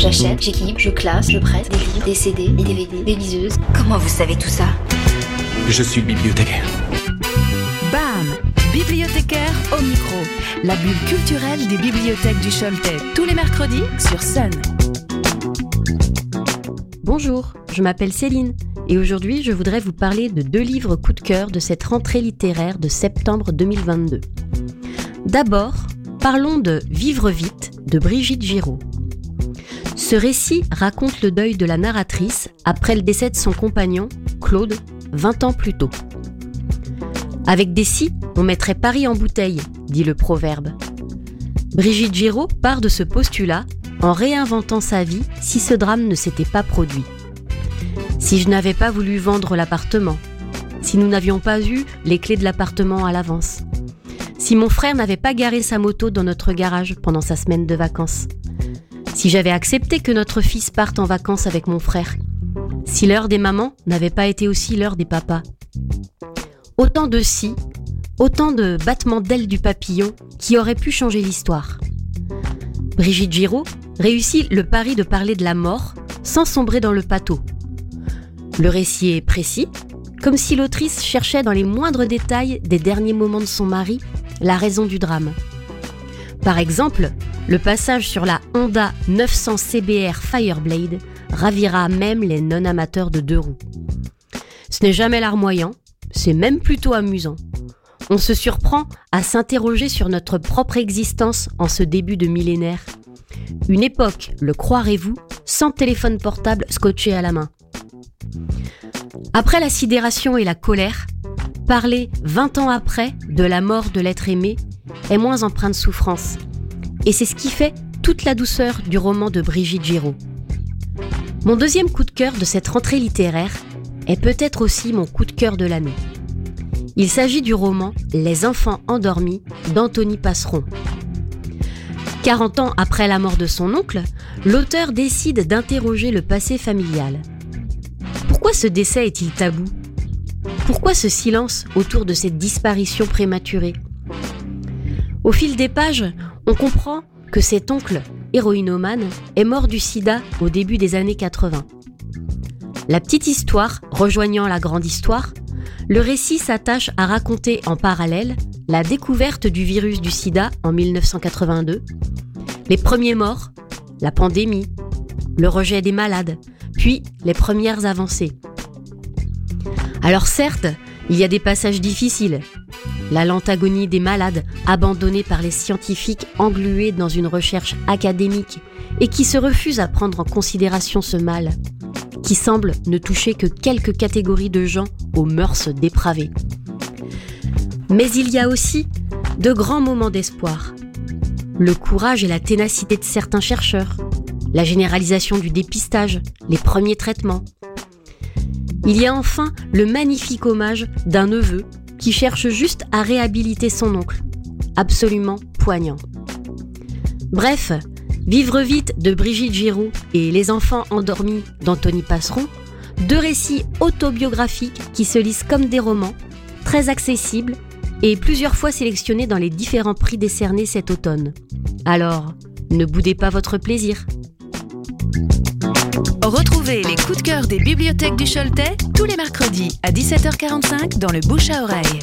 J'achète, j'équipe, je classe, je prête des livres, des CD, des DVD, des liseuses. Comment vous savez tout ça? Je suis bibliothécaire. BAM Bibliothécaire au micro. La bulle culturelle des bibliothèques du Choletais. Tous les mercredis sur Sun. Bonjour, je m'appelle Céline et aujourd'hui je voudrais vous parler de deux livres coup de cœur de cette rentrée littéraire de septembre 2022. D'abord, parlons de Vivre vite de Brigitte Giraud. Ce récit raconte le deuil de la narratrice après le décès de son compagnon, Claude, 20 ans plus tôt. Avec des si, on mettrait Paris en bouteille, dit le proverbe. Brigitte Giraud part de ce postulat en réinventant sa vie si ce drame ne s'était pas produit. Si je n'avais pas voulu vendre l'appartement, si nous n'avions pas eu les clés de l'appartement à l'avance, si mon frère n'avait pas garé sa moto dans notre garage pendant sa semaine de vacances, si j'avais accepté que notre fils parte en vacances avec mon frère, si l'heure des mamans n'avait pas été aussi l'heure des papas. Autant de si, autant de battements d'ailes du papillon qui auraient pu changer l'histoire. Brigitte Giraud réussit le pari de parler de la mort sans sombrer dans le pâteau. Le récit est précis, comme si l'autrice cherchait dans les moindres détails des derniers moments de son mari la raison du drame. Par exemple, le passage sur la Honda 900 CBR Fireblade ravira même les non-amateurs de deux roues. Ce n'est jamais larmoyant, c'est même plutôt amusant. On se surprend à s'interroger sur notre propre existence en ce début de millénaire. Une époque, le croirez-vous, sans téléphone portable scotché à la main. Après la sidération et la colère, parler 20 ans après de la mort de l'être aimé est moins empreint de souffrance. Et c'est ce qui fait toute la douceur du roman de Brigitte Giraud. Mon deuxième coup de cœur de cette rentrée littéraire est peut-être aussi mon coup de cœur de l'année. Il s'agit du roman Les enfants endormis d'Anthony Passeron. 40 ans après la mort de son oncle, l'auteur décide d'interroger le passé familial. Pourquoi ce décès est-il tabou? Pourquoi ce silence autour de cette disparition prématurée? Au fil des pages, on comprend que cet oncle, héroïnomane, est mort du sida au début des années 80. La petite histoire rejoignant la grande histoire, le récit s'attache à raconter en parallèle la découverte du virus du sida en 1982, les premiers morts, la pandémie, le rejet des malades, puis les premières avancées. Alors certes, il y a des passages difficiles. La lente agonie des malades abandonnés par les scientifiques englués dans une recherche académique et qui se refusent à prendre en considération ce mal, qui semble ne toucher que quelques catégories de gens aux mœurs dépravées. Mais il y a aussi de grands moments d'espoir. Le courage et la ténacité de certains chercheurs, la généralisation du dépistage, les premiers traitements. Il y a enfin le magnifique hommage d'un neveu qui cherche juste à réhabiliter son oncle. Absolument poignant. Bref, Vivre vite de Brigitte Giraud et Les enfants endormis d'Anthony Passeron, deux récits autobiographiques qui se lisent comme des romans, très accessibles et plusieurs fois sélectionnés dans les différents prix décernés cet automne. Alors, ne boudez pas votre plaisir. Retrouvez les coups de cœur des bibliothèques du Choletais tous les mercredis à 17h45 dans le Bouche à oreille.